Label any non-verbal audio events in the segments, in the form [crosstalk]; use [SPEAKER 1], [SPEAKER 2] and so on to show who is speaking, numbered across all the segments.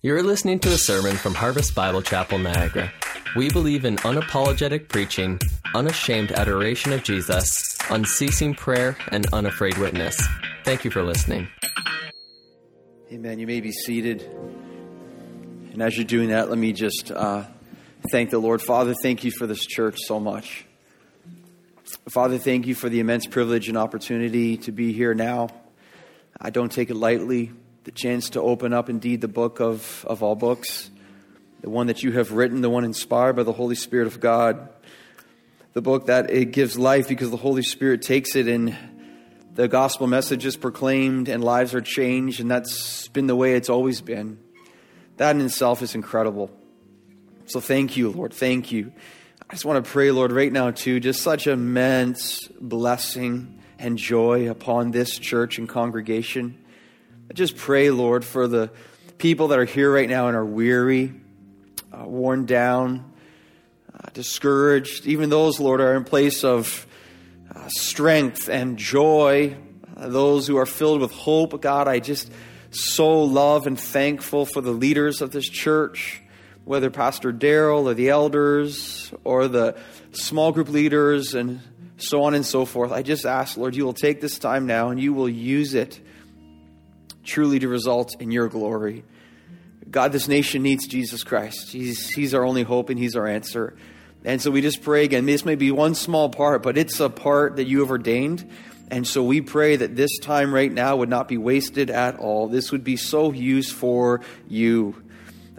[SPEAKER 1] You're listening to a sermon from Harvest Bible Chapel, Niagara. We believe in unapologetic preaching, unashamed adoration of Jesus, unceasing prayer, and unafraid witness. Thank you for listening.
[SPEAKER 2] Amen. You may be seated. And as you're doing that, let me just uh, thank the Lord. Father, thank you for this church so much. Father, thank you for the immense privilege and opportunity to be here now. I don't take it lightly. The chance to open up indeed the book of, of all books, the one that you have written, the one inspired by the Holy Spirit of God, the book that it gives life because the Holy Spirit takes it and the gospel message is proclaimed and lives are changed, and that's been the way it's always been. That in itself is incredible. So thank you, Lord. Thank you. I just want to pray, Lord, right now, too, just such immense blessing and joy upon this church and congregation. I just pray, Lord, for the people that are here right now and are weary, uh, worn down, uh, discouraged. Even those, Lord, are in place of uh, strength and joy. Uh, those who are filled with hope, God, I just so love and thankful for the leaders of this church whether Pastor Daryl or the elders or the small group leaders and so on and so forth. I just ask, Lord, you will take this time now and you will use it truly to result in your glory. God, this nation needs Jesus Christ. He's, he's our only hope and He's our answer. And so we just pray again. This may be one small part, but it's a part that you have ordained. And so we pray that this time right now would not be wasted at all. This would be so used for you.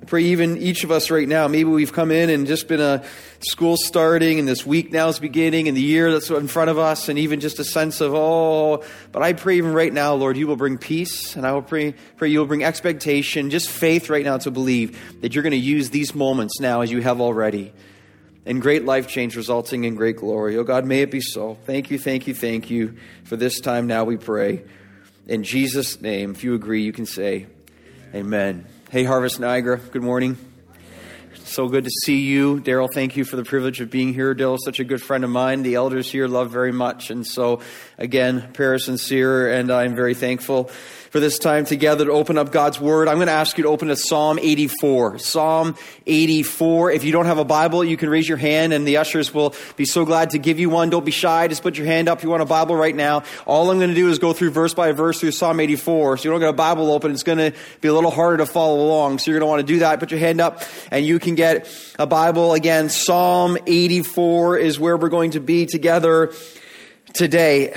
[SPEAKER 2] I pray even each of us right now, maybe we've come in and just been a school starting and this week now is beginning and the year that's in front of us and even just a sense of, oh, but I pray even right now, Lord, you will bring peace and I will pray, pray you will bring expectation, just faith right now to believe that you're going to use these moments now as you have already and great life change resulting in great glory. Oh God, may it be so. Thank you, thank you, thank you for this time now we pray. In Jesus' name, if you agree, you can say, Amen. Hey, Harvest Niagara, good morning. So good to see you. Daryl, thank you for the privilege of being here. Daryl's such a good friend of mine. The elders here love very much. And so, again, prayer sincere, and I'm very thankful for this time together to open up God's Word. I'm going to ask you to open to Psalm 84. Psalm 84. If you don't have a Bible, you can raise your hand and the ushers will be so glad to give you one. Don't be shy. Just put your hand up if you want a Bible right now. All I'm going to do is go through verse by verse through Psalm 84. So you don't get a Bible open. It's going to be a little harder to follow along. So you're going to want to do that. Put your hand up and you can get a Bible. Again, Psalm 84 is where we're going to be together today.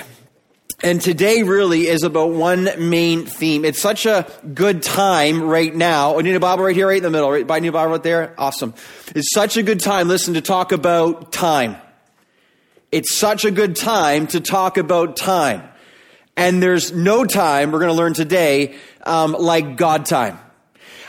[SPEAKER 2] And today really is about one main theme. It's such a good time right now. Oh, need a Bible right here, right in the middle, right? Buy a new Bible right there? Awesome. It's such a good time, listen, to talk about time. It's such a good time to talk about time. And there's no time, we're going to learn today, um, like God time.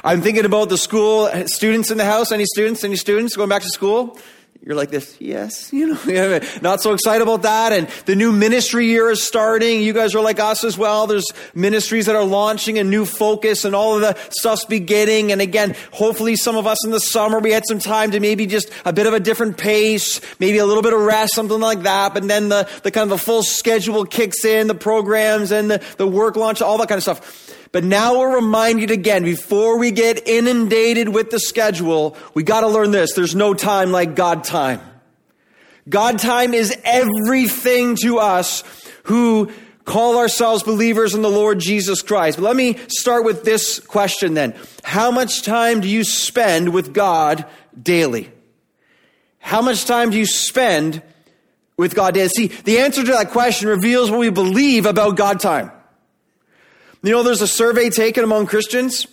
[SPEAKER 2] I'm thinking about the school students in the house. Any students? Any students going back to school? You're like this, yes, [laughs] you know, [laughs] not so excited about that. And the new ministry year is starting. You guys are like us as well. There's ministries that are launching a new focus and all of the stuff's beginning. And again, hopefully some of us in the summer, we had some time to maybe just a bit of a different pace, maybe a little bit of rest, something like that. But then the, the kind of the full schedule kicks in, the programs and the, the work launch, all that kind of stuff. But now we're reminded again, before we get inundated with the schedule, we gotta learn this. There's no time like God time. God time is everything to us who call ourselves believers in the Lord Jesus Christ. But let me start with this question then. How much time do you spend with God daily? How much time do you spend with God daily? See, the answer to that question reveals what we believe about God time. You know, there's a survey taken among Christians,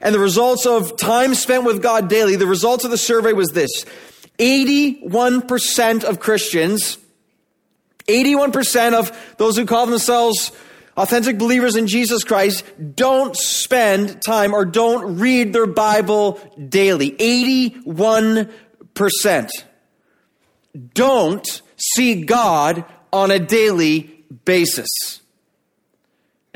[SPEAKER 2] and the results of time spent with God daily, the results of the survey was this 81% of Christians, 81% of those who call themselves authentic believers in Jesus Christ don't spend time or don't read their Bible daily. 81% don't see God on a daily basis.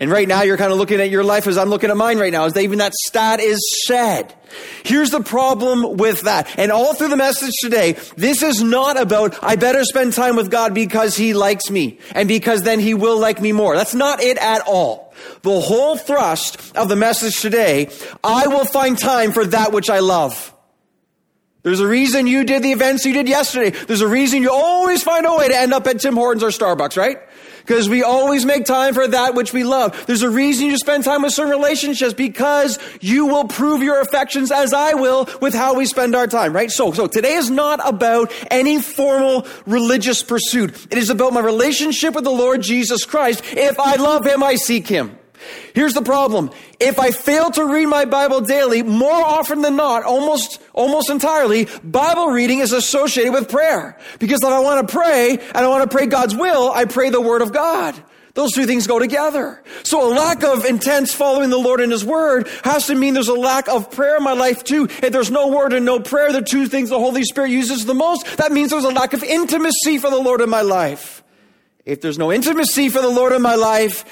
[SPEAKER 2] And right now you're kind of looking at your life as I'm looking at mine right now, as even that stat is said. Here's the problem with that. And all through the message today, this is not about, I better spend time with God because He likes me and because then He will like me more. That's not it at all. The whole thrust of the message today, I will find time for that which I love. There's a reason you did the events you did yesterday. There's a reason you always find a way to end up at Tim Hortons or Starbucks, right? Because we always make time for that which we love. There's a reason you spend time with certain relationships because you will prove your affections as I will with how we spend our time, right? So, so today is not about any formal religious pursuit. It is about my relationship with the Lord Jesus Christ. If I love Him, I seek Him. Here's the problem. If I fail to read my Bible daily, more often than not, almost, almost entirely, Bible reading is associated with prayer. Because if I want to pray and I want to pray God's will, I pray the Word of God. Those two things go together. So a lack of intense following the Lord in His Word has to mean there's a lack of prayer in my life too. If there's no Word and no prayer, the two things the Holy Spirit uses the most, that means there's a lack of intimacy for the Lord in my life. If there's no intimacy for the Lord in my life,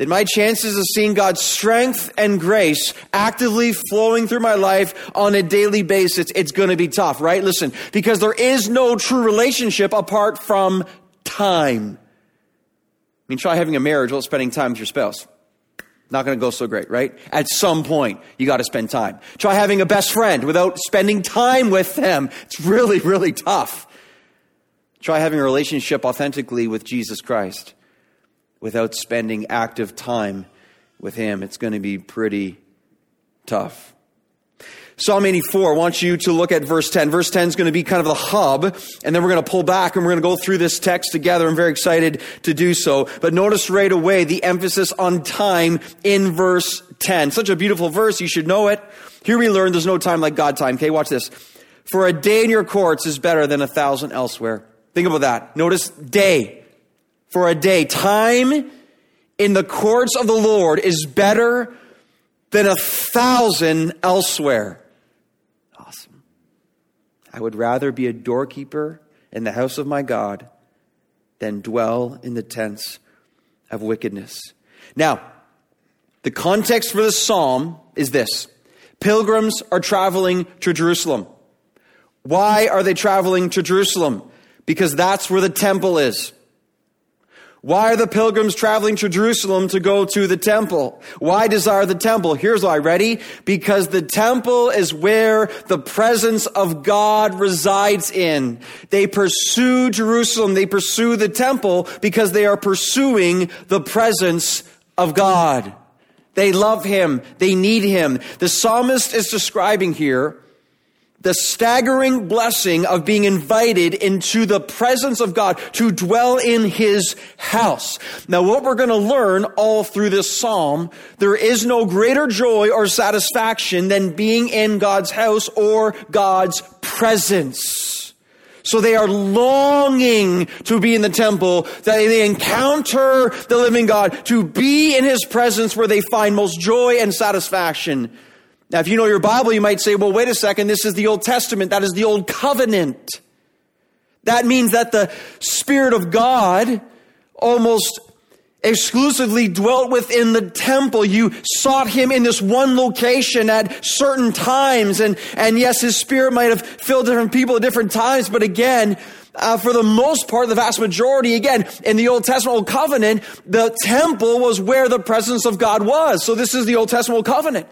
[SPEAKER 2] then my chances of seeing God's strength and grace actively flowing through my life on a daily basis, it's going to be tough, right? Listen, because there is no true relationship apart from time. I mean, try having a marriage while spending time with your spouse. Not going to go so great, right? At some point, you got to spend time. Try having a best friend without spending time with them. It's really, really tough. Try having a relationship authentically with Jesus Christ without spending active time with Him. It's going to be pretty tough. Psalm 84, I want you to look at verse 10. Verse 10 is going to be kind of the hub, and then we're going to pull back and we're going to go through this text together. I'm very excited to do so. But notice right away the emphasis on time in verse 10. Such a beautiful verse, you should know it. Here we learn there's no time like God time. Okay, watch this. For a day in your courts is better than a thousand elsewhere. Think about that. Notice day for a day. Time in the courts of the Lord is better than a thousand elsewhere. Awesome. I would rather be a doorkeeper in the house of my God than dwell in the tents of wickedness. Now, the context for this psalm is this pilgrims are traveling to Jerusalem. Why are they traveling to Jerusalem? Because that's where the temple is. Why are the pilgrims traveling to Jerusalem to go to the temple? Why desire the temple? Here's why. Ready? Because the temple is where the presence of God resides in. They pursue Jerusalem. They pursue the temple because they are pursuing the presence of God. They love Him. They need Him. The psalmist is describing here the staggering blessing of being invited into the presence of God to dwell in his house. Now, what we're going to learn all through this psalm, there is no greater joy or satisfaction than being in God's house or God's presence. So they are longing to be in the temple, that they encounter the living God, to be in his presence where they find most joy and satisfaction. Now, if you know your Bible, you might say, well, wait a second, this is the Old Testament. That is the Old Covenant. That means that the Spirit of God almost exclusively dwelt within the temple. You sought him in this one location at certain times. And, and yes, his spirit might have filled different people at different times. But again, uh, for the most part, the vast majority, again, in the Old Testament Old Covenant, the temple was where the presence of God was. So this is the Old Testament Old Covenant.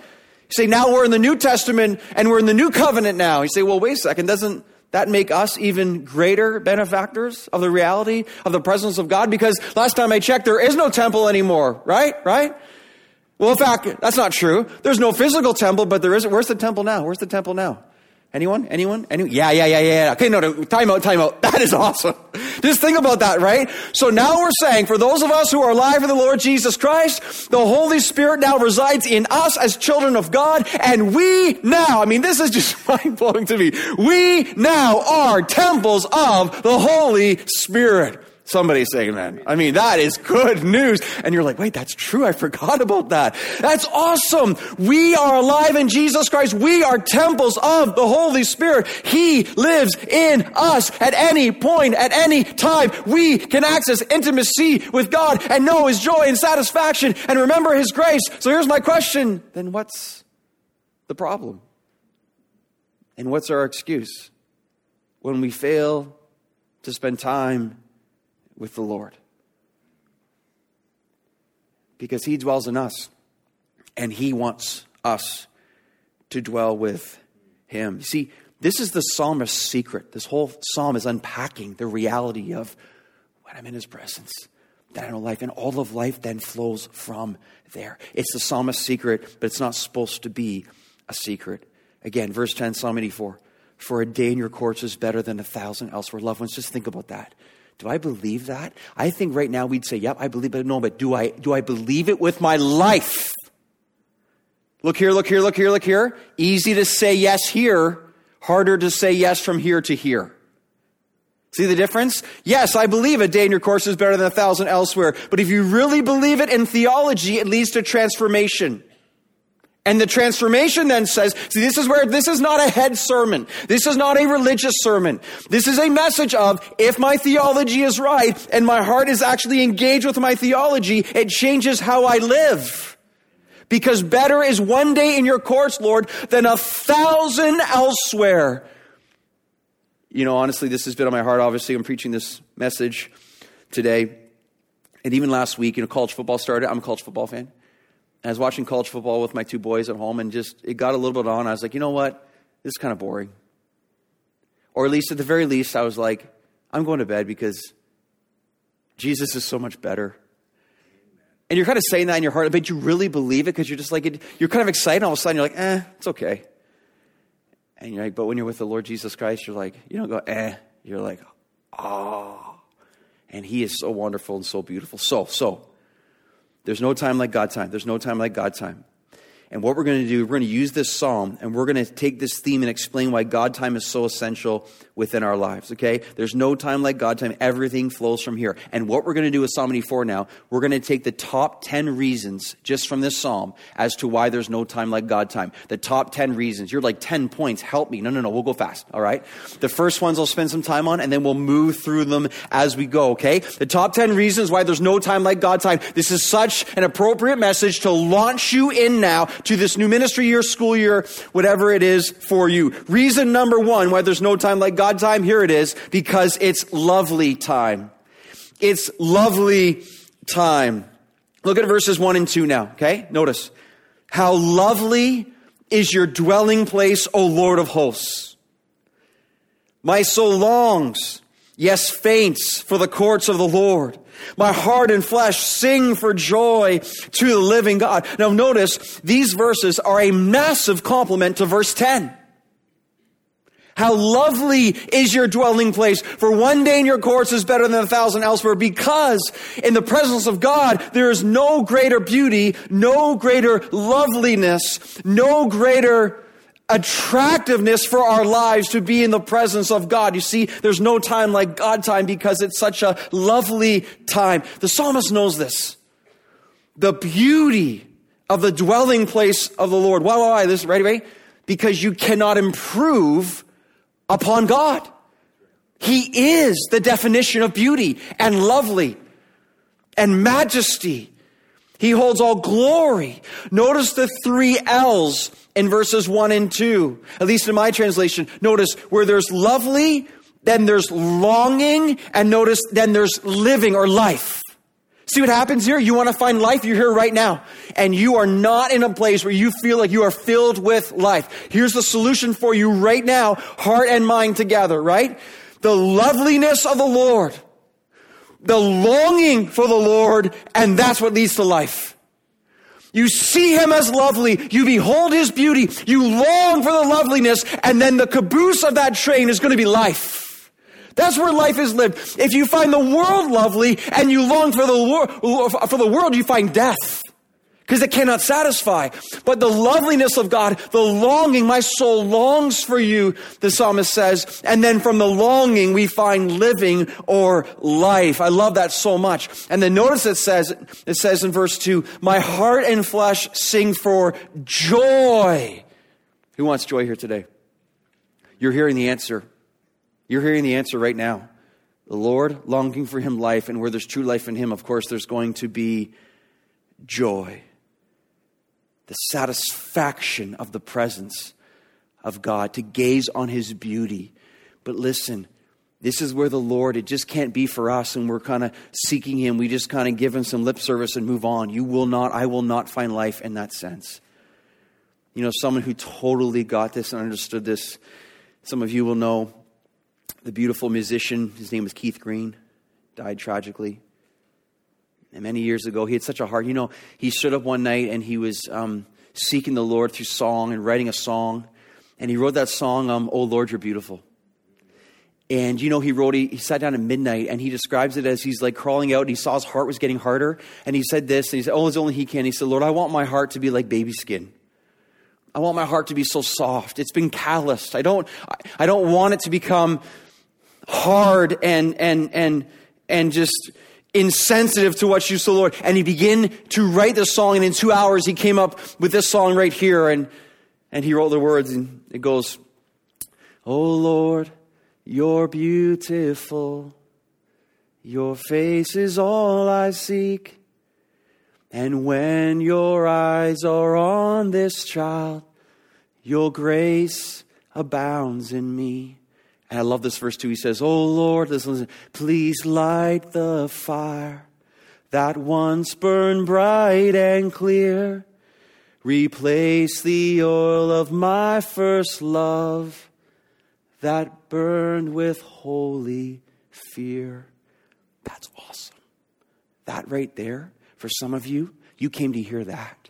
[SPEAKER 2] You say, now we're in the New Testament and we're in the New Covenant now. You say, well, wait a second, doesn't that make us even greater benefactors of the reality of the presence of God? Because last time I checked, there is no temple anymore, right? Right? Well, in fact, that's not true. There's no physical temple, but there is. Where's the temple now? Where's the temple now? Anyone? Anyone? Anyone? Yeah, yeah, yeah, yeah. Okay, no, no, time out, time out. [laughs] That is awesome. Just think about that, right? So now we're saying, for those of us who are alive in the Lord Jesus Christ, the Holy Spirit now resides in us as children of God, and we now, I mean, this is just [laughs] mind blowing to me. We now are temples of the Holy Spirit. Somebody say amen. I mean, that is good news. And you're like, wait, that's true. I forgot about that. That's awesome. We are alive in Jesus Christ. We are temples of the Holy Spirit. He lives in us at any point, at any time. We can access intimacy with God and know His joy and satisfaction and remember His grace. So here's my question. Then what's the problem? And what's our excuse when we fail to spend time with the Lord. because He dwells in us and He wants us to dwell with Him. You see, this is the psalmist's secret. This whole psalm is unpacking the reality of when I'm in His presence, that I know life, and all of life then flows from there. It's the psalmist's secret, but it's not supposed to be a secret. Again, verse 10, Psalm 84. For a day in your courts is better than a thousand elsewhere. Loved ones, just think about that. Do I believe that? I think right now we'd say, yep, I believe it. No, but do I, do I believe it with my life? Look here, look here, look here, look here. Easy to say yes here, harder to say yes from here to here. See the difference? Yes, I believe a day in your course is better than a thousand elsewhere. But if you really believe it in theology, it leads to transformation. And the transformation then says, see, this is where this is not a head sermon. This is not a religious sermon. This is a message of if my theology is right and my heart is actually engaged with my theology, it changes how I live. Because better is one day in your courts, Lord, than a thousand elsewhere. You know, honestly, this has been on my heart. Obviously, I'm preaching this message today. And even last week, you know, college football started. I'm a college football fan. I was watching college football with my two boys at home, and just it got a little bit on. I was like, you know what? This is kind of boring. Or at least, at the very least, I was like, I'm going to bed because Jesus is so much better. And you're kind of saying that in your heart, but you really believe it because you're just like, you're kind of excited. All of a sudden, you're like, eh, it's okay. And you're like, but when you're with the Lord Jesus Christ, you're like, you don't go, eh. You're like, oh. And He is so wonderful and so beautiful. So, so, there's no time like God time. There's no time like God time. And what we're going to do, we're going to use this psalm and we're going to take this theme and explain why God time is so essential within our lives, okay? There's no time like God time. Everything flows from here. And what we're going to do with Psalm 84 now, we're going to take the top 10 reasons just from this psalm as to why there's no time like God time. The top 10 reasons. You're like 10 points. Help me. No, no, no. We'll go fast, all right? The first ones I'll spend some time on and then we'll move through them as we go, okay? The top 10 reasons why there's no time like God time. This is such an appropriate message to launch you in now to this new ministry year, school year, whatever it is for you. Reason number one why there's no time like God time, here it is, because it's lovely time. It's lovely time. Look at verses 1 and 2 now, okay? Notice. How lovely is your dwelling place, O Lord of hosts. My soul longs, yes, faints for the courts of the Lord. My heart and flesh sing for joy to the living God. Now notice, these verses are a massive complement to verse 10. How lovely is your dwelling place. For one day in your courts is better than a thousand elsewhere because in the presence of God, there is no greater beauty, no greater loveliness, no greater attractiveness for our lives to be in the presence of God. You see, there's no time like God time because it's such a lovely time. The psalmist knows this. The beauty of the dwelling place of the Lord. Why, why, why? This, ready, ready? Because you cannot improve upon God. He is the definition of beauty and lovely and majesty. He holds all glory. Notice the three L's in verses 1 and 2, at least in my translation. Notice where there's lovely, then there's longing, and notice then there's living or life. See what happens here? You want to find life? You're here right now. And you are not in a place where you feel like you are filled with life. Here's the solution for you right now, heart and mind together, right? The loveliness of the Lord, the longing for the Lord, and that's what leads to life. You see him as lovely. You behold his beauty. You long for the loveliness. And then the caboose of that train is going to be life. That's where life is lived. If you find the world lovely and you long for the, wor- for the world, you find death because it cannot satisfy. But the loveliness of God, the longing, my soul longs for you, the psalmist says. And then from the longing, we find living or life. I love that so much. And then notice it says, it says in verse two, my heart and flesh sing for joy. Who wants joy here today? You're hearing the answer. You're hearing the answer right now. The Lord longing for him life, and where there's true life in him, of course, there's going to be joy. The satisfaction of the presence of God, to gaze on his beauty. But listen, This is where the Lord, it just can't be for us, and we're kind of seeking Him. We just kind of give Him some lip service and move on. You will not, I will not find life in that sense. You know, someone who totally got this and understood this, some of you will know the beautiful musician, his name was Keith Green, died tragically. And many years ago, he had such a heart. You know, he stood up one night and he was um, seeking the Lord through song and writing a song. And he wrote that song, um, Oh Lord, You're Beautiful. And you know, he wrote, he, he, sat down at midnight and he describes it as he's like crawling out and he saw his heart was getting harder. And he said this, and he said, Oh, as only he can. He said, Lord, I want my heart to be like baby skin. I want my heart to be so soft. It's been calloused. I don't, I don't want it to become hard and, and, and, and just insensitive to what you saw, Lord. And he began to write this song, and in two hours he came up with this song right here, and, and he wrote the words, and it goes, Oh Lord, you're beautiful. Your face is all I seek. And when your eyes are on this child, your grace abounds in me. And I love this verse too. He says, Oh Lord, listen, please light the fire that once burned bright and clear. Replace the oil of my first love that burned with holy fear. That's awesome. That right there, for some of you, you came to hear that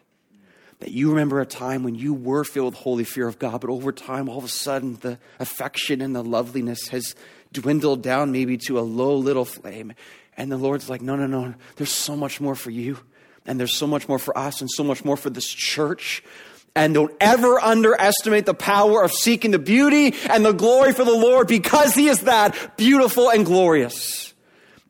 [SPEAKER 2] that you remember a time when you were filled with holy fear of God, but over time, all of a sudden, the affection and the loveliness has dwindled down maybe to a low little flame. And the Lord's like, no, no, no, there's so much more for you. And there's so much more for us and so much more for this church. And don't ever underestimate the power of seeking the beauty and the glory for the Lord because He is that beautiful and glorious.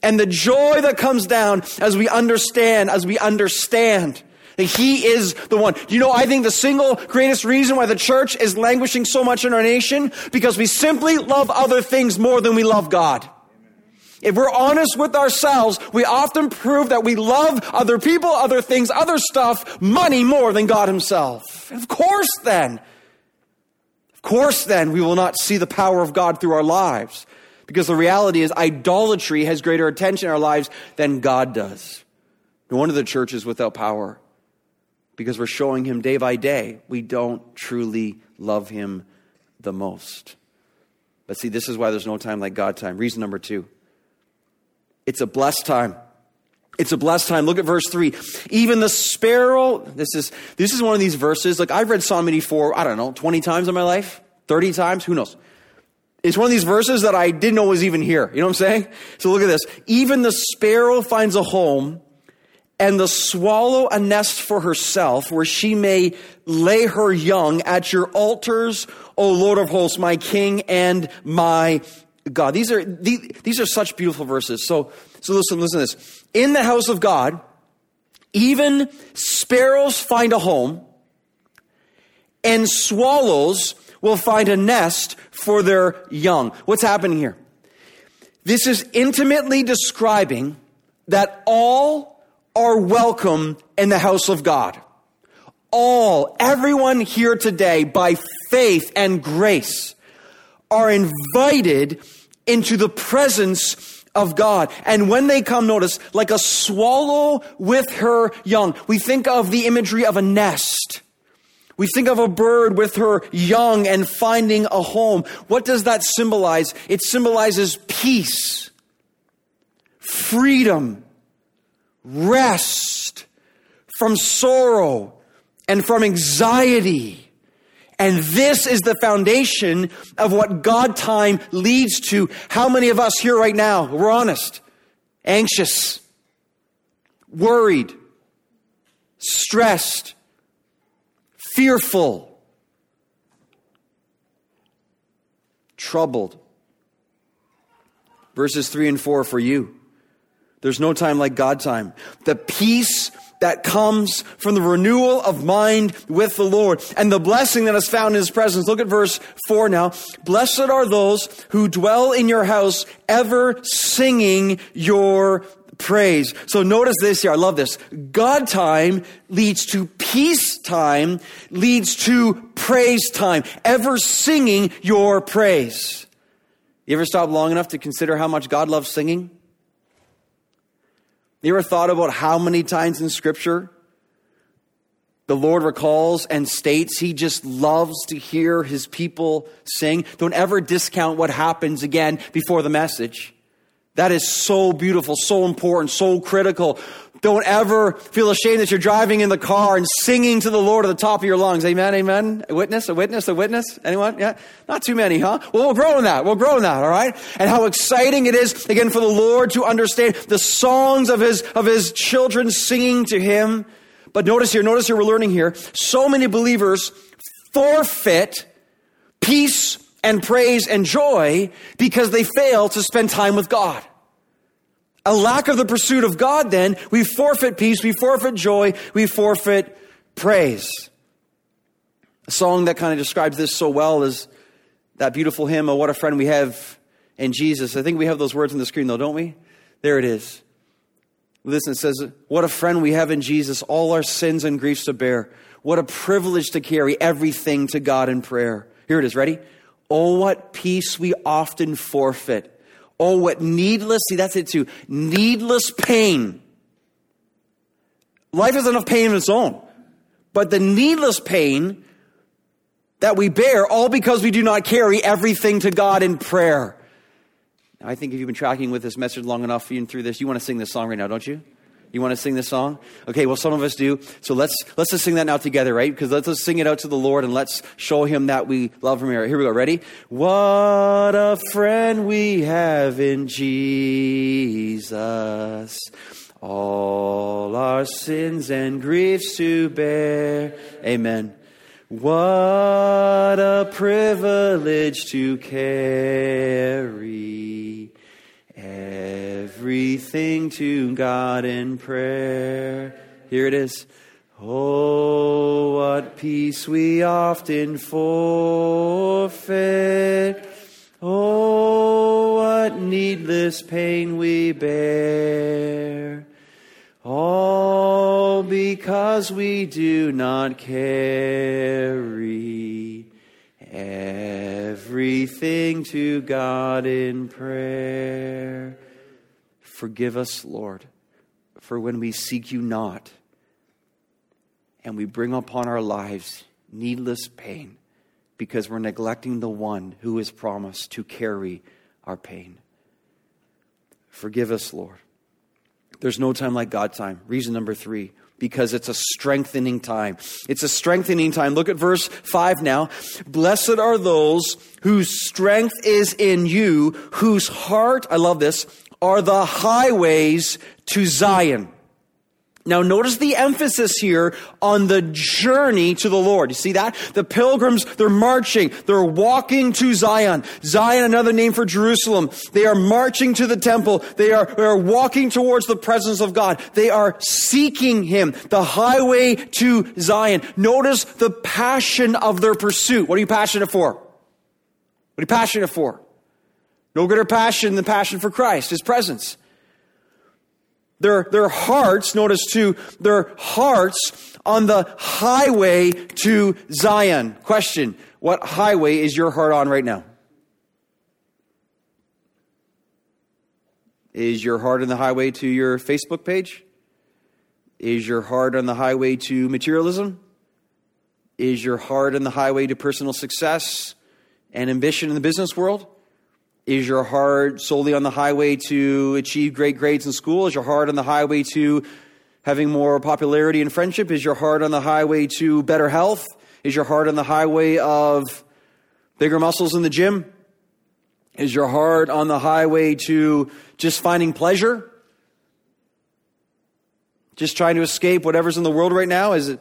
[SPEAKER 2] And the joy that comes down as we understand, as we understand that He is the one. You know, I think the single greatest reason why the church is languishing so much in our nation, because we simply love other things more than we love God. If we're honest with ourselves, we often prove that we love other people, other things, other stuff, money more than God Himself. And of course, then, of course, then, we will not see the power of God through our lives. Because the reality is, idolatry has greater attention in our lives than God does. No wonder the church is without power because we're showing him day by day we don't truly love him the most. But see, this is why there's no time like God time. Reason number two it's a blessed time. It's a blessed time. Look at verse 3. Even the sparrow, this is this is one of these verses. Like I've read Psalm 84, I don't know, 20 times in my life, 30 times, who knows. It's one of these verses that I didn't know was even here. You know what I'm saying? So look at this. Even the sparrow finds a home and the swallow a nest for herself where she may lay her young at your altars, O Lord of hosts, my King and my God. These are, these are such beautiful verses. So, so listen, listen to this. In the house of God, even sparrows find a home and swallows will find a nest for their young. What's happening here? This is intimately describing that all are welcome in the house of God. All, everyone here today, by faith and grace, are invited into the presence of God. And when they come, notice, like a swallow with her young, we think of the imagery of a nest. We think of a bird with her young and finding a home. What does that symbolize? It symbolizes peace, freedom, rest from sorrow and from anxiety. And this is the foundation of what God time leads to. How many of us here right now, we're honest, anxious, worried, stressed, fearful, troubled? Verses 3 and 4 for you. There's no time like God time. The peace that comes from the renewal of mind with the Lord and the blessing that is found in His presence. Look at verse 4 now. Blessed are those who dwell in your house, ever singing your praise. So notice this here. I love this. God time leads to peace time, leads to praise time, ever singing your praise. You ever stop long enough to consider how much God loves singing? You ever thought about how many times in Scripture the Lord recalls and states he just loves to hear his people sing? Don't ever discount what happens again before the message. That is so beautiful, so important, so critical. Don't ever feel ashamed that you're driving in the car and singing to the Lord at the top of your lungs. Amen, amen. A witness, a witness, a witness. Anyone? Yeah? Not too many, huh? Well, we'll grow in that. We'll grow in that, all right? And how exciting it is, again, for the Lord to understand the songs of his, of his children singing to him. But notice here, notice here, we're learning here, so many believers forfeit peace and praise and joy because they fail to spend time with God. A lack of the pursuit of God, then, we forfeit peace, we forfeit joy, we forfeit praise. A song that kind of describes this so well is that beautiful hymn, Oh, What a Friend We Have in Jesus. I think we have those words on the screen, though, don't we? There it is. Listen, it says, What a friend we have in Jesus, all our sins and griefs to bear. What a privilege to carry everything to God in prayer. Here it is, ready? Oh, what peace we often forfeit Oh, what needless, see, that's it too. Needless pain. Life has enough pain of its own. But the needless pain that we bear, all because we do not carry everything to God in prayer. Now, I think if you've been tracking with this message long enough, even through this, you want to sing this song right now, don't you? You want to sing this song? Okay, well, some of us do. So let's let's just sing that now together, right? Because let's just sing it out to the Lord and let's show Him that we love Him. Here, here we go. Ready? What a friend we have in Jesus. All our sins and griefs to bear. Amen. What a privilege to carry everything to God in prayer. Here it is. Oh, what peace we often forfeit. Oh, what needless pain we bear. All because we do not carry everything to God in prayer. Forgive us, Lord, for when we seek you not and we bring upon our lives needless pain because we're neglecting the one who has promised to carry our pain. Forgive us, Lord. There's no time like God time. Reason number three because it's a strengthening time. It's a strengthening time. Look at verse 5 now. Blessed are those whose strength is in you, whose heart, I love this, are the highways to Zion. Now, notice the emphasis here on the journey to the Lord. You see that? The pilgrims, they're marching. They're walking to Zion. Zion, another name for Jerusalem. They are marching to the temple. They are, they are walking towards the presence of God. They are seeking Him. The highway to Zion. Notice the passion of their pursuit. What are you passionate for? What are you passionate for? No greater passion than passion for Christ, His presence. Their, their hearts, notice too, their hearts on the highway to Zion. Question What highway is your heart on right now? Is your heart on the highway to your Facebook page? Is your heart on the highway to materialism? Is your heart on the highway to personal success and ambition in the business world? Is your heart solely on the highway to achieve great grades in school? Is your heart on the highway to having more popularity and friendship? Is your heart on the highway to better health? Is your heart on the highway of bigger muscles in the gym? Is your heart on the highway to just finding pleasure? Just trying to escape whatever's in the world right now? Is it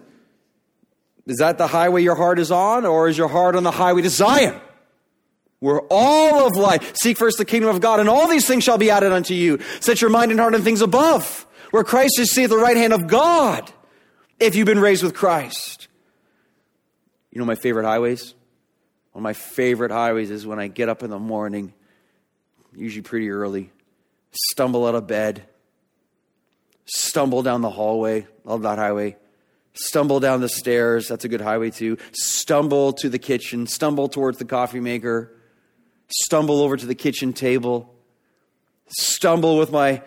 [SPEAKER 2] is that the highway your heart is on, or is your heart on the highway to Zion? Where all of life seek first the kingdom of God, and all these things shall be added unto you. Set your mind and heart on things above, where Christ is seated at the right hand of God, if you've been raised with Christ. You know my favorite highways? One of my favorite highways is when I get up in the morning, usually pretty early, stumble out of bed, stumble down the hallway. Love that highway stumble down the stairs. That's a good highway too. Stumble to the kitchen, stumble towards the coffee maker, stumble over to the kitchen table, stumble with my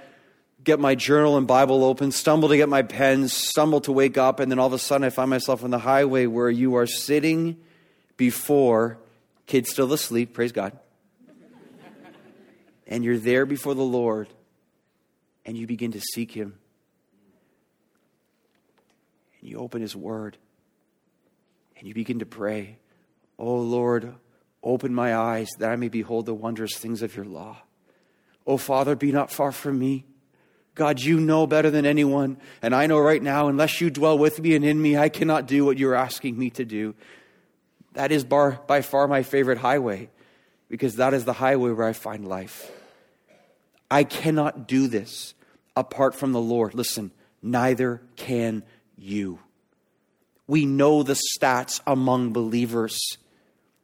[SPEAKER 2] get my journal and Bible open, stumble to get my pens, stumble to wake up, and then all of a sudden I find myself on the highway where you are sitting before kids still asleep, praise God. and you're there before the Lord and you begin to seek him. And you open his word and you begin to pray, Oh Lord, open my eyes that I may behold the wondrous things of your law. Oh Father, be not far from me. God, you know better than anyone. And I know right now, unless you dwell with me and in me, I cannot do what you're asking me to do. That is bar, by far my favorite highway because that is the highway where I find life. I cannot do this apart from the Lord. Listen, neither can you. We know the stats among believers.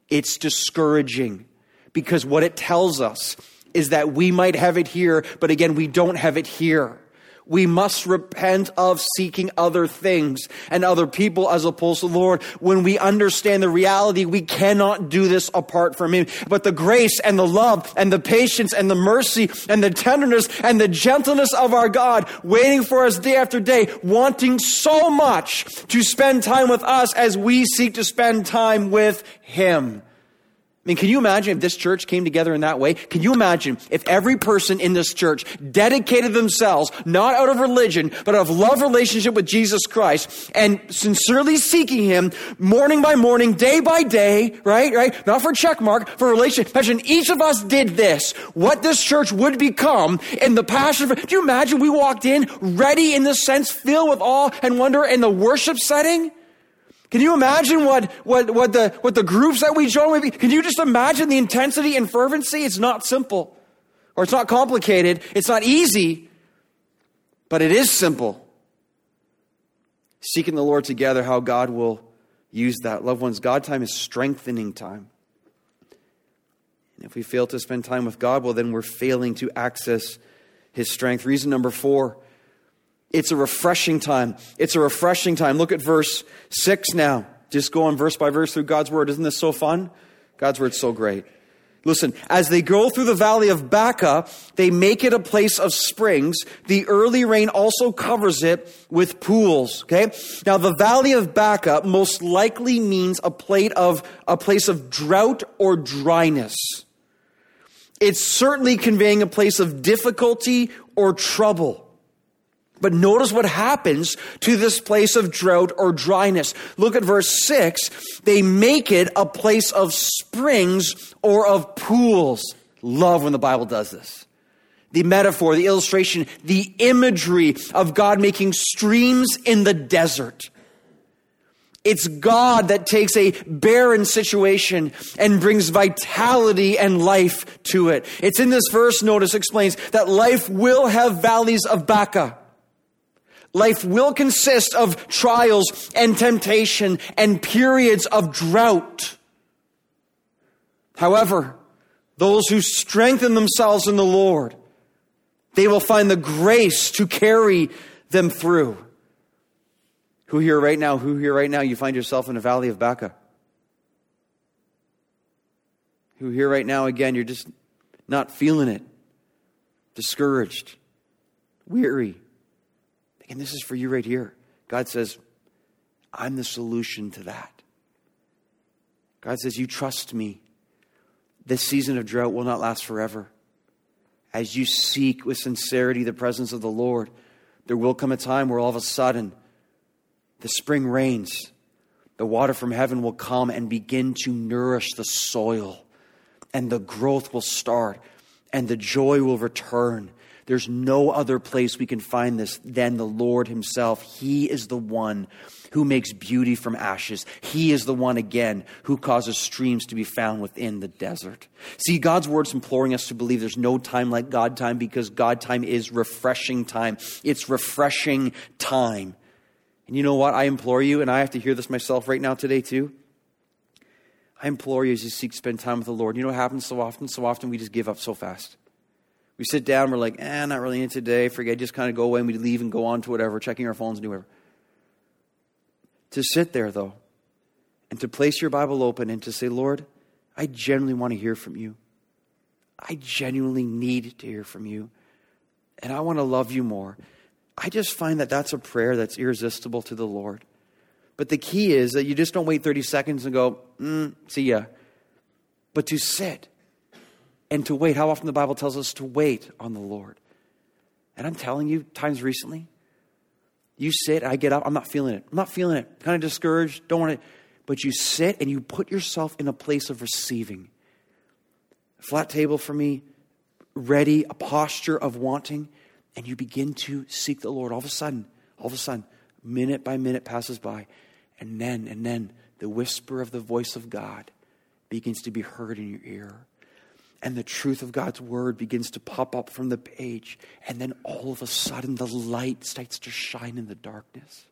[SPEAKER 2] It's discouraging because what it tells us is that we might have it here, but again, we don't have it here. We must repent of seeking other things and other people as opposed to the Lord. When we understand the reality, we cannot do this apart from Him. But the grace and the love and the patience and the mercy and the tenderness and the gentleness of our God waiting for us day after day, wanting so much to spend time with us as we seek to spend time with Him. I mean, can you imagine if this church came together in that way? Can you imagine if every person in this church dedicated themselves, not out of religion, but out of love relationship with Jesus Christ and sincerely seeking Him morning by morning, day by day, right? Right? Not for check mark, for relationship. Imagine each of us did this, what this church would become in the passion. Do you imagine we walked in ready in this sense, filled with awe and wonder in the worship setting? Can you imagine what, what, what, the, what the groups that we join with? Can you just imagine the intensity and fervency? It's not simple, or it's not complicated, it's not easy, but it is simple. Seeking the Lord together, how God will use that. Loved ones, God time is strengthening time. And if we fail to spend time with God, well, then we're failing to access His strength. Reason number four it's a refreshing time. It's a refreshing time. Look at verse 6 now. Just go on verse by verse through God's word. Isn't this so fun? God's word's so great. Listen, as they go through the valley of Baca, they make it a place of springs. The early rain also covers it with pools. Okay? Now, the valley of Baca most likely means a plate of, a place of drought or dryness. It's certainly conveying a place of difficulty or trouble. But notice what happens to this place of drought or dryness. Look at verse 6. They make it a place of springs or of pools. Love when the Bible does this. The metaphor, the illustration, the imagery of God making streams in the desert. It's God that takes a barren situation and brings vitality and life to it. It's in this verse, notice, explains that life will have valleys of Baca Life will consist of trials and temptation and periods of drought. However, those who strengthen themselves in the Lord, they will find the grace to carry them through. Who here right now, who here right now, you find yourself in a valley of Baca? Who here right now, again, you're just not feeling it, discouraged, weary. And this is for you right here. God says, I'm the solution to that. God says, You trust me. This season of drought will not last forever. As you seek with sincerity the presence of the Lord, there will come a time where all of a sudden the spring rains, the water from heaven will come and begin to nourish the soil, and the growth will start, and the joy will return, there's no other place we can find this than the Lord Himself. He is the one who makes beauty from ashes. He is the one, again, who causes streams to be found within the desert. See, God's word's imploring us to believe there's no time like God time because God time is refreshing time. It's refreshing time. And you know what? I implore you, and I have to hear this myself right now today, too. I implore you as you seek to spend time with the Lord. You know what happens so often? So often we just give up so fast. We sit down, we're like, eh, not really in today, forget, just kind of go away, and we leave and go on to whatever, checking our phones and do whatever. To sit there, though, and to place your Bible open and to say, Lord, I genuinely want to hear from you. I genuinely need to hear from you. And I want to love you more. I just find that that's a prayer that's irresistible to the Lord. But the key is that you just don't wait 30 seconds and go, mm, see ya. But to sit and to wait. How often the Bible tells us to wait on the Lord. And I'm telling you, times recently, you sit, I get up, I'm not feeling it. I'm not feeling it. Kind of discouraged, don't want it. But you sit and you put yourself in a place of receiving. Flat table for me, ready, a posture of wanting, and you begin to seek the Lord. All of a sudden, all of a sudden, minute by minute passes by, and then, and then, the whisper of the voice of God begins to be heard in your ear and the truth of God's word begins to pop up from the page. And then all of a sudden, the light starts to shine in the darkness.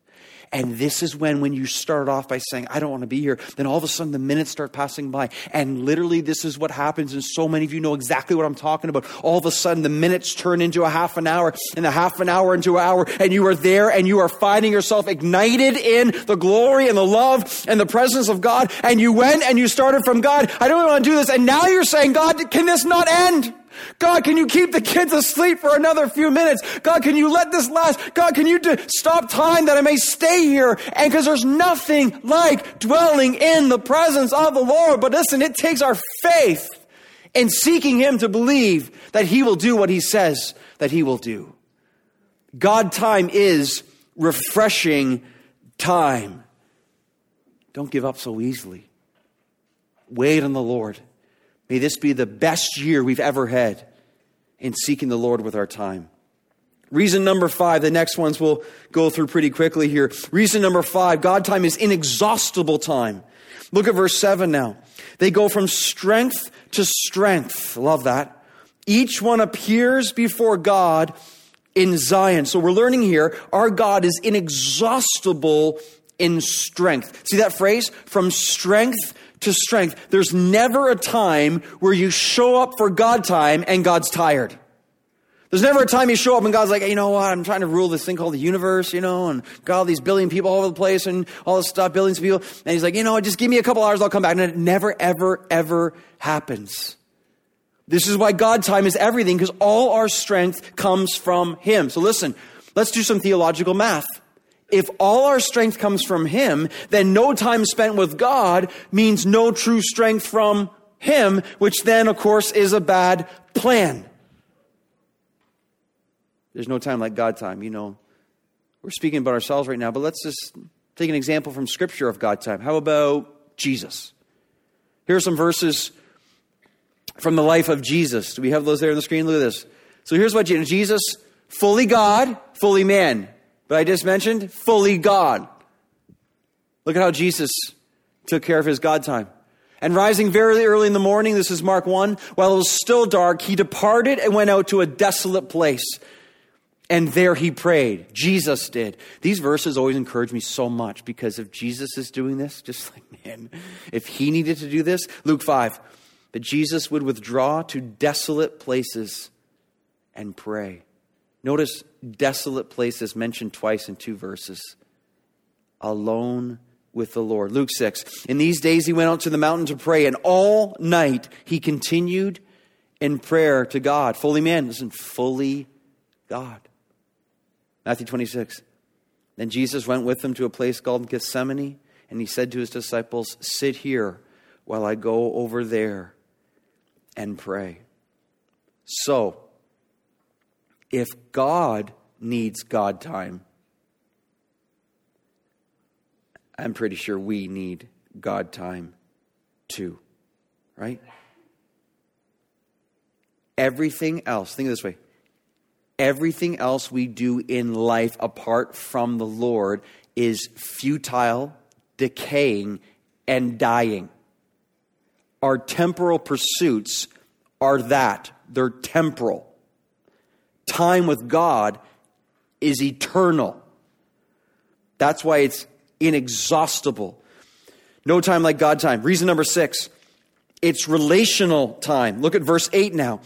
[SPEAKER 2] And this is when, when you start off by saying, I don't want to be here, then all of a sudden the minutes start passing by. And literally, this is what happens. And so many of you know exactly what I'm talking about. All of a sudden, the minutes turn into a half an hour, and the half an hour into an hour, and you are there and you are finding yourself ignited in the glory and the love and the presence of God. And you went and you started from God. I don't want to do this. And now you're saying, God, can this not end? God, can you keep the kids asleep for another few minutes? God, can you let this last? God, can you stop time that I may stay here? And because there's nothing like dwelling in the presence of the Lord. But listen, it takes our faith in seeking Him to believe that He will do what He says that He will do. God time is refreshing time. Don't give up so easily. Wait on the Lord. May this be the best year we've ever had in seeking the Lord with our time. Reason number five, the next ones we'll go through pretty quickly here. Reason number five, God time is inexhaustible time. Look at verse seven now. They go from strength to strength. Love that. Each one appears before God in Zion. So we're learning here, our God is inexhaustible in strength. See that phrase? From strength to strength. There's never a time where you show up for God time and God's tired. There's never a time you show up and God's like, hey, you know what? I'm trying to rule this thing called the universe, you know, and got all these billion people all over the place and all this stuff, billions of people. And he's like, you know, just give me a couple hours, I'll come back. And it never, ever, ever happens. This is why God time is everything because all our strength comes from Him. So listen, let's do some theological math if all our strength comes from Him, then no time spent with God means no true strength from Him, which then, of course, is a bad plan. There's no time like God time, you know. We're speaking about ourselves right now, but let's just take an example from Scripture of God time. How about Jesus? Here are some verses from the life of Jesus. Do we have those there on the screen? Look at this. So here's what Jesus, fully God, fully man but I just mentioned fully God. Look at how Jesus took care of his God time. And rising very early in the morning, this is Mark 1, while it was still dark, he departed and went out to a desolate place. And there he prayed. Jesus did. These verses always encourage me so much because if Jesus is doing this, just [laughs] like, man, if he needed to do this, Luke 5, that Jesus would withdraw to desolate places and pray. Notice desolate places mentioned twice in two verses. Alone with the Lord. Luke 6. In these days he went out to the mountain to pray, and all night he continued in prayer to God. Fully man, listen, fully God. Matthew 26. Then Jesus went with them to a place called Gethsemane, and he said to his disciples, Sit here while I go over there and pray. So, if God needs God time, I'm pretty sure we need God time too, right? Everything else, think of this way everything else we do in life apart from the Lord is futile, decaying, and dying. Our temporal pursuits are that. They're temporal time with God is eternal. That's why it's inexhaustible. No time like God time. Reason number six, it's relational time. Look at verse 8 now.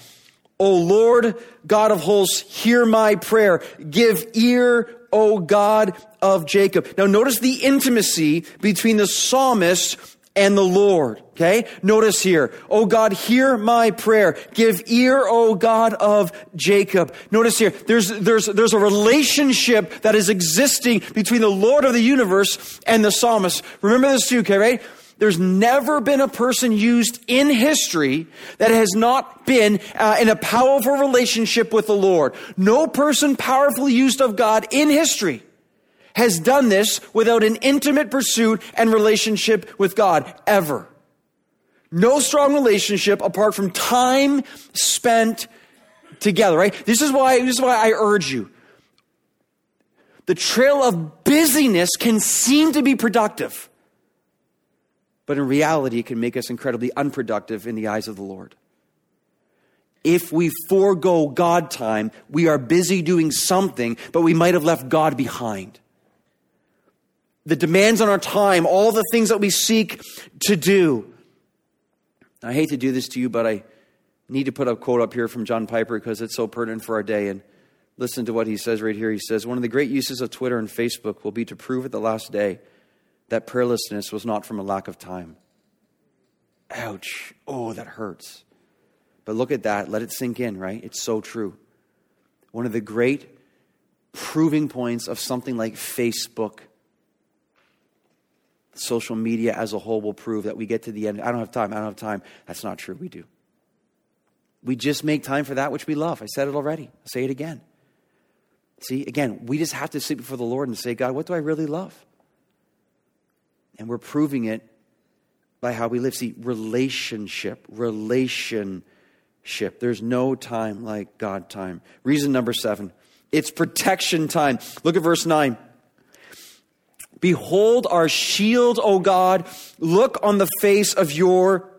[SPEAKER 2] O Lord, God of hosts, hear my prayer. Give ear, O God of Jacob. Now notice the intimacy between the psalmist and the Lord. Okay? Notice here, O God, hear my prayer. Give ear, O God of Jacob. Notice here, there's, there's, there's a relationship that is existing between the Lord of the universe and the psalmist. Remember this too, okay, right? There's never been a person used in history that has not been uh, in a powerful relationship with the Lord. No person powerfully used of God in history has done this without an intimate pursuit and relationship with God, ever. No strong relationship apart from time spent together, right? This is why, this is why I urge you. The trail of busyness can seem to be productive but in reality, it can make us incredibly unproductive in the eyes of the Lord. If we forego God time, we are busy doing something, but we might have left God behind. The demands on our time, all the things that we seek to do. I hate to do this to you, but I need to put a quote up here from John Piper because it's so pertinent for our day. And listen to what he says right here. He says, One of the great uses of Twitter and Facebook will be to prove at the last day that prayerlessness was not from a lack of time. Ouch. Oh, that hurts. But look at that. Let it sink in, right? It's so true. One of the great proving points of something like Facebook, social media as a whole will prove that we get to the end. I don't have time. I don't have time. That's not true. We do. We just make time for that which we love. I said it already. I'll say it again. See, again, we just have to sit before the Lord and say, God, what do I really love? And we're proving it by how we live. See, relationship, relationship. There's no time like God time. Reason number seven it's protection time. Look at verse 9. Behold our shield, O God. Look on the face of your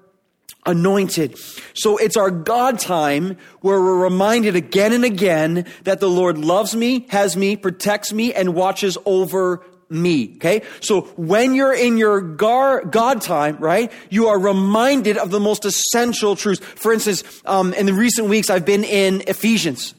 [SPEAKER 2] anointed. So it's our God time where we're reminded again and again that the Lord loves me, has me, protects me, and watches over me. Okay. So when you're in your gar- God time, right, you are reminded of the most essential truths. For instance, um, in the recent weeks, I've been in Ephesians.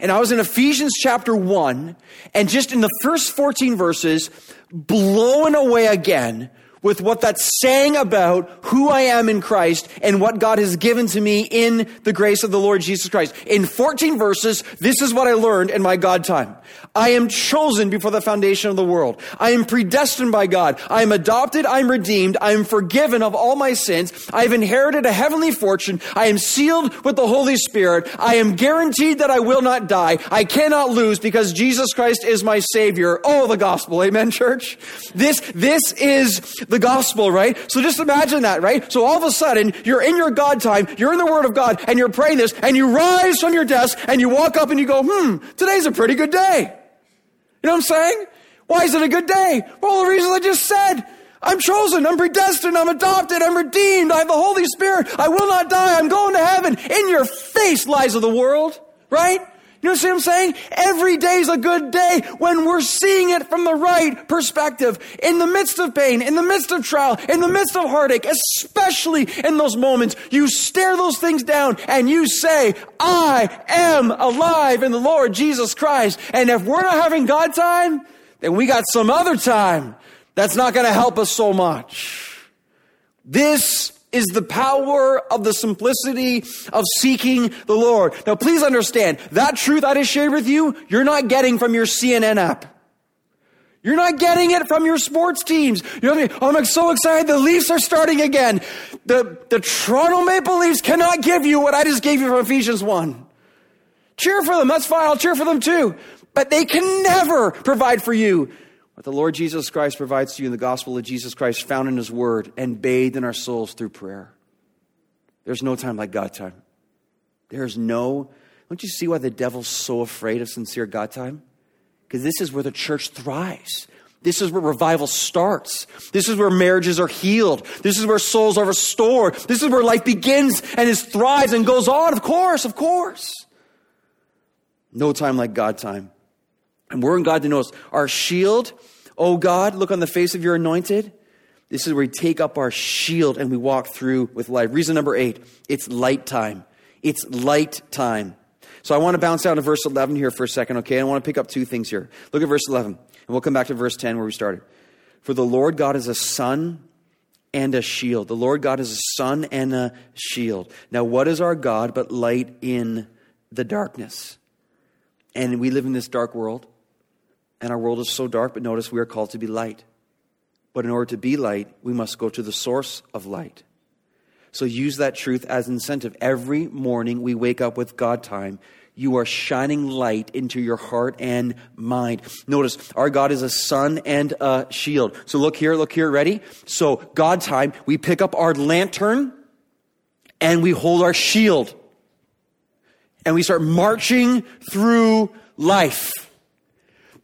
[SPEAKER 2] And I was in Ephesians chapter 1, and just in the first 14 verses, blown away again with what that's saying about who I am in Christ and what God has given to me in the grace of the Lord Jesus Christ. In 14 verses, this is what I learned in my God time. I am chosen before the foundation of the world. I am predestined by God. I am adopted. I am redeemed. I am forgiven of all my sins. I have inherited a heavenly fortune. I am sealed with the Holy Spirit. I am guaranteed that I will not die. I cannot lose because Jesus Christ is my Savior. Oh, the gospel. Amen, church? This, this is the gospel, right? So just imagine that, right? So all of a sudden, you're in your God time, you're in the Word of God, and you're praying this, and you rise from your desk, and you walk up and you go, hmm, today's a pretty good day. You know what I'm saying? Why is it a good day? For all the reasons I just said. I'm chosen. I'm predestined. I'm adopted. I'm redeemed. I have the Holy Spirit. I will not die. I'm going to heaven. In your face, lies of the world. Right? You know what I'm saying? Every day's a good day when we're seeing it from the right perspective. In the midst of pain, in the midst of trial, in the midst of heartache, especially in those moments, you stare those things down and you say, I am alive in the Lord Jesus Christ. And if we're not having God time, then we got some other time that's not going to help us so much. This is the power of the simplicity of seeking the Lord. Now, please understand that truth I just shared with you, you're not getting from your CNN app. You're not getting it from your sports teams. Like, oh, I'm so excited. The Leafs are starting again. The, the Toronto Maple Leafs cannot give you what I just gave you from Ephesians 1. Cheer for them. That's fine. I'll cheer for them too. But they can never provide for you the Lord Jesus Christ provides to you in the gospel of Jesus Christ, found in His Word and bathed in our souls through prayer. There's no time like God time. There's no, don't you see why the devil's so afraid of sincere God time? Because this is where the church thrives. This is where revival starts. This is where marriages are healed. This is where souls are restored. This is where life begins and is thrives and goes on. Of course, of course. No time like God time. And we're in God to know us. Our shield, oh God, look on the face of your anointed. This is where we take up our shield and we walk through with life. Reason number eight, it's light time. It's light time. So I want to bounce down to verse 11 here for a second, okay? I want to pick up two things here. Look at verse 11, and we'll come back to verse 10 where we started. For the Lord God is a sun and a shield. The Lord God is a sun and a shield. Now, what is our God but light in the darkness? And we live in this dark world, and our world is so dark, but notice we are called to be light. But in order to be light, we must go to the source of light. So use that truth as incentive. Every morning we wake up with God time. You are shining light into your heart and mind. Notice, our God is a sun and a shield. So look here, look here, ready? So, God time, we pick up our lantern and we hold our shield. And we start marching through life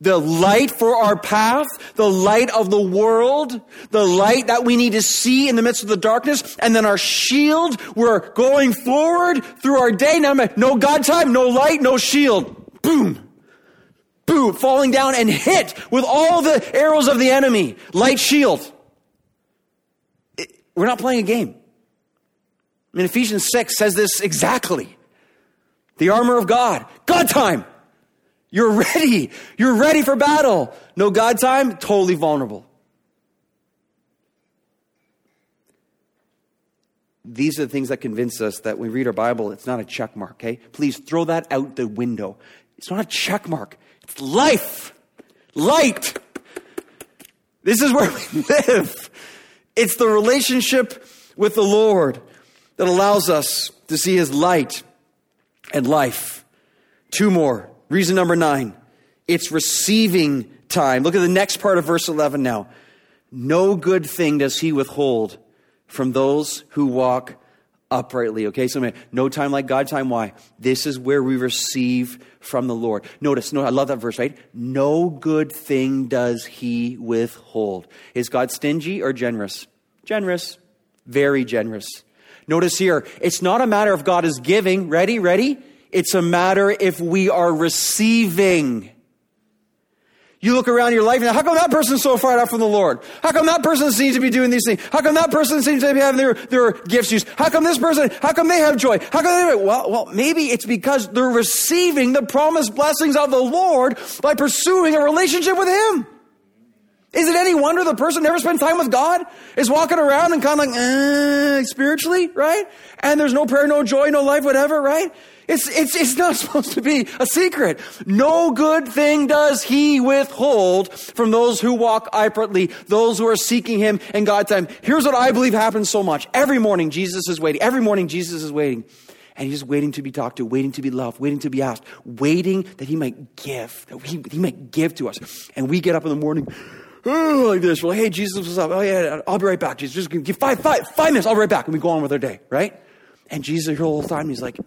[SPEAKER 2] the light for our path, the light of the world, the light that we need to see in the midst of the darkness, and then our shield. We're going forward through our day. Now, no God time, no light, no shield. Boom. Boom. Falling down and hit with all the arrows of the enemy. Light shield. It, we're not playing a game. I mean, Ephesians 6 says this exactly. The armor of God. God time. You're ready. You're ready for battle. No God time, totally vulnerable. These are the things that convince us that when we read our Bible, it's not a check mark, okay? Please throw that out the window. It's not a check mark, it's life, light. This is where [laughs] we live. It's the relationship with the Lord that allows us to see His light and life. Two more. Reason number nine, it's receiving time. Look at the next part of verse 11 now. No good thing does he withhold from those who walk uprightly. Okay, so no time like God time. Why? This is where we receive from the Lord. Notice, no, I love that verse, right? No good thing does he withhold. Is God stingy or generous? Generous. Very generous. Notice here, it's not a matter of God is giving. Ready, ready? It's a matter if we are receiving. You look around your life and how come that person's so far out from the Lord? How come that person seems to be doing these things? How come that person seems to be having their, their gifts used? How come this person, how come they have joy? How come they, well, well, maybe it's because they're receiving the promised blessings of the Lord by pursuing a relationship with Him. Is it any wonder the person never spent time with God is walking around and kind of like, eh, spiritually, right? And there's no prayer, no joy, no life, whatever, right? It's, it's, it's not [laughs] supposed to be a secret. No good thing does he withhold from those who walk uprightly, those who are seeking him in God's time. Here's what I believe happens so much. Every morning, Jesus is waiting. Every morning, Jesus is waiting. And he's waiting to be talked to, waiting to be loved, waiting to be asked, waiting that he might give, that he, he might give to us. And we get up in the morning, like this. We're like, hey, Jesus, what's up? Oh, yeah, I'll be right back. Jesus, just give five, five, five minutes. I'll be right back. And we go on with our day, right? And Jesus, the whole time, he's like,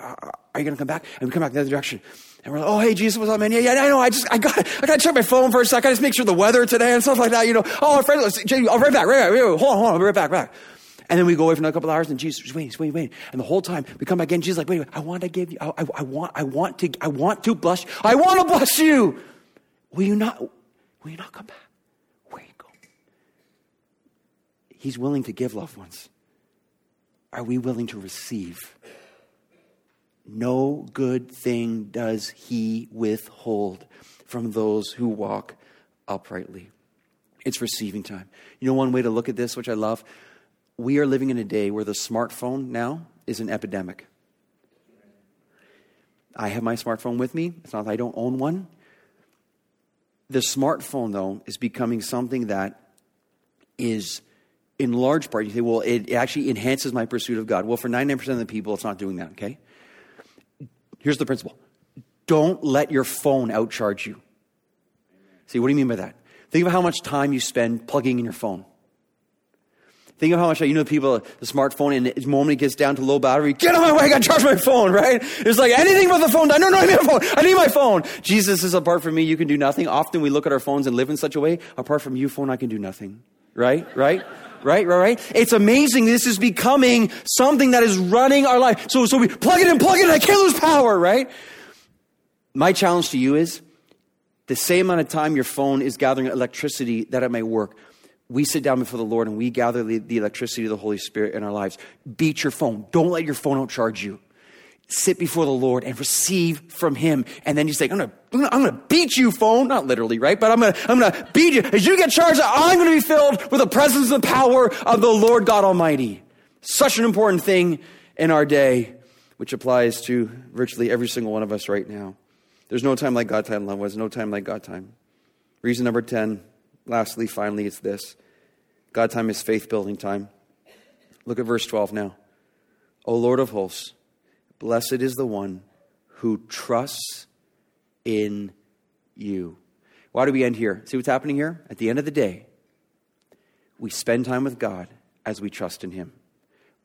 [SPEAKER 2] are you going to come back? And we come back the other direction. And we're like, oh, hey, Jesus, what's up, man? Yeah, yeah, I know. I just, I got, I got to check my phone first. I got to just make sure the weather today and stuff like that. You know, oh, our friend, I'll be right back, right back, hold on, hold on, I'll be right back, back. And then we go away for another couple of hours, and Jesus is waiting, waiting, waiting. And the whole time we come back in, Jesus is like, wait, wait, I want to give you, I, I, I, want, I want to, I want to bless you. I want to bless you. Will you not, will you not come back? Where you go? He's willing to give loved ones. Are we willing to receive? No good thing does he withhold from those who walk uprightly. It's receiving time. You know, one way to look at this, which I love, we are living in a day where the smartphone now is an epidemic. I have my smartphone with me. It's not that I don't own one. The smartphone, though, is becoming something that is, in large part, you say, well, it actually enhances my pursuit of God. Well, for 99% of the people, it's not doing that, okay? Here's the principle don't let your phone outcharge you. See, what do you mean by that? Think of how much time you spend plugging in your phone. Think of how much, you know, people, the smartphone, and the moment it gets down to low battery, get on my way, I gotta charge my phone, right? It's like anything but the phone. No, no, I need a phone. I need my phone. Jesus is apart from me, you can do nothing. Often we look at our phones and live in such a way, apart from you, phone, I can do nothing. Right? Right? Right, right, right? It's amazing. This is becoming something that is running our life. So, so we plug it in, plug it in. I can't lose power, right? My challenge to you is the same amount of time your phone is gathering electricity that it may work. We sit down before the Lord and we gather the, the electricity of the Holy Spirit in our lives. Beat your phone. Don't let your phone outcharge you. Sit before the Lord and receive from Him. And then you say, I'm gonna, I'm gonna, I'm gonna beat you, phone. Not literally, right? But I'm gonna, I'm gonna beat you. As you get charged, I'm gonna be filled with the presence and the power of the Lord God Almighty. Such an important thing in our day, which applies to virtually every single one of us right now. There's no time like God time, love. was no time like God time. Reason number 10, lastly, finally, it's this God time is faith building time. Look at verse 12 now. O Lord of hosts, blessed is the one who trusts in you. Why do we end here? See what's happening here? At the end of the day, we spend time with God as we trust in Him.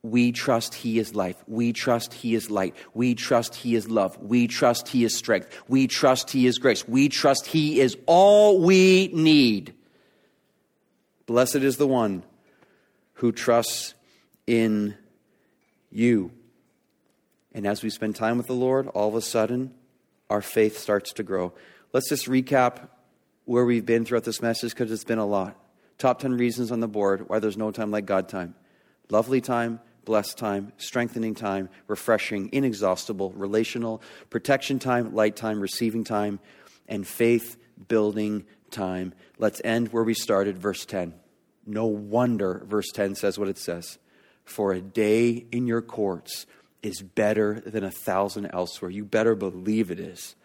[SPEAKER 2] We trust He is life. We trust He is light. We trust He is love. We trust He is strength. We trust He is grace. We trust He is all we need. Blessed is the one who trusts in you. And as we spend time with the Lord, all of a sudden, our faith starts to grow. Let's just recap where we've been throughout this message because it's been a lot. Top 10 reasons on the board why there's no time like God time. Lovely time, blessed time, strengthening time, refreshing, inexhaustible, relational, protection time, light time, receiving time, and faith building time. Let's end where we started, verse 10. No wonder verse 10 says what it says. For a day in your courts is better than a thousand elsewhere. You better believe it is.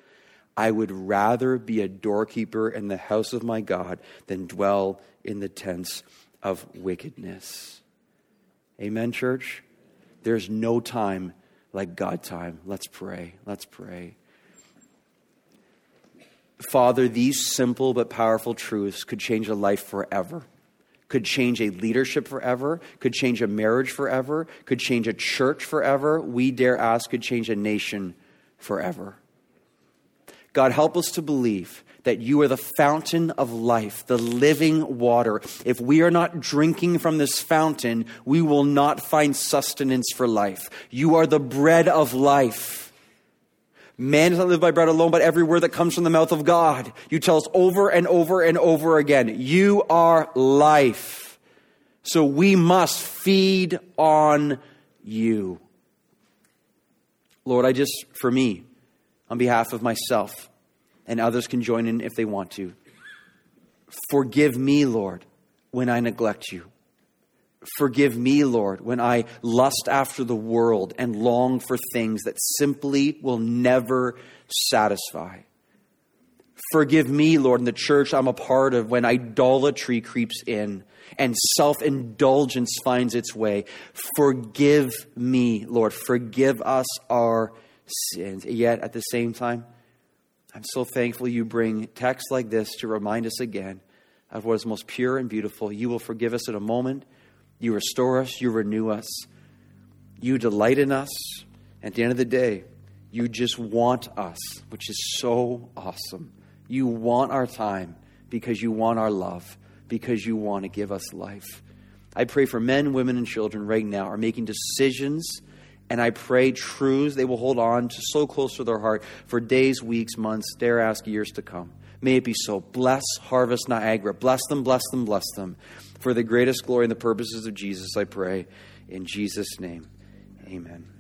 [SPEAKER 2] I would rather be a doorkeeper in the house of my God than dwell in the tents of wickedness. Amen, church? There's no time like God time. Let's pray. Let's pray. Father, these simple but powerful truths could change a life forever. Could change a leadership forever, could change a marriage forever, could change a church forever. We dare ask, could change a nation forever. God, help us to believe that you are the fountain of life, the living water. If we are not drinking from this fountain, we will not find sustenance for life. You are the bread of life. Man does not live by bread alone, but every word that comes from the mouth of God. You tell us over and over and over again, you are life. So we must feed on you. Lord, I just, for me, on behalf of myself, and others can join in if they want to. Forgive me, Lord, when I neglect you. Forgive me, Lord, when I lust after the world and long for things that simply will never satisfy. Forgive me, Lord, in the church I'm a part of when idolatry creeps in and self indulgence finds its way. Forgive me, Lord. Forgive us our sins. Yet at the same time, I'm so thankful you bring texts like this to remind us again of what is most pure and beautiful. You will forgive us in a moment. You restore us. You renew us. You delight in us. At the end of the day, you just want us, which is so awesome. You want our time because you want our love, because you want to give us life. I pray for men, women, and children right now are making decisions and I pray truths they will hold on to so close to their heart for days, weeks, months, dare ask years to come. May it be so. Bless Harvest Niagara. Bless them, bless them, bless them. For the greatest glory and the purposes of Jesus, I pray. In Jesus' name, amen.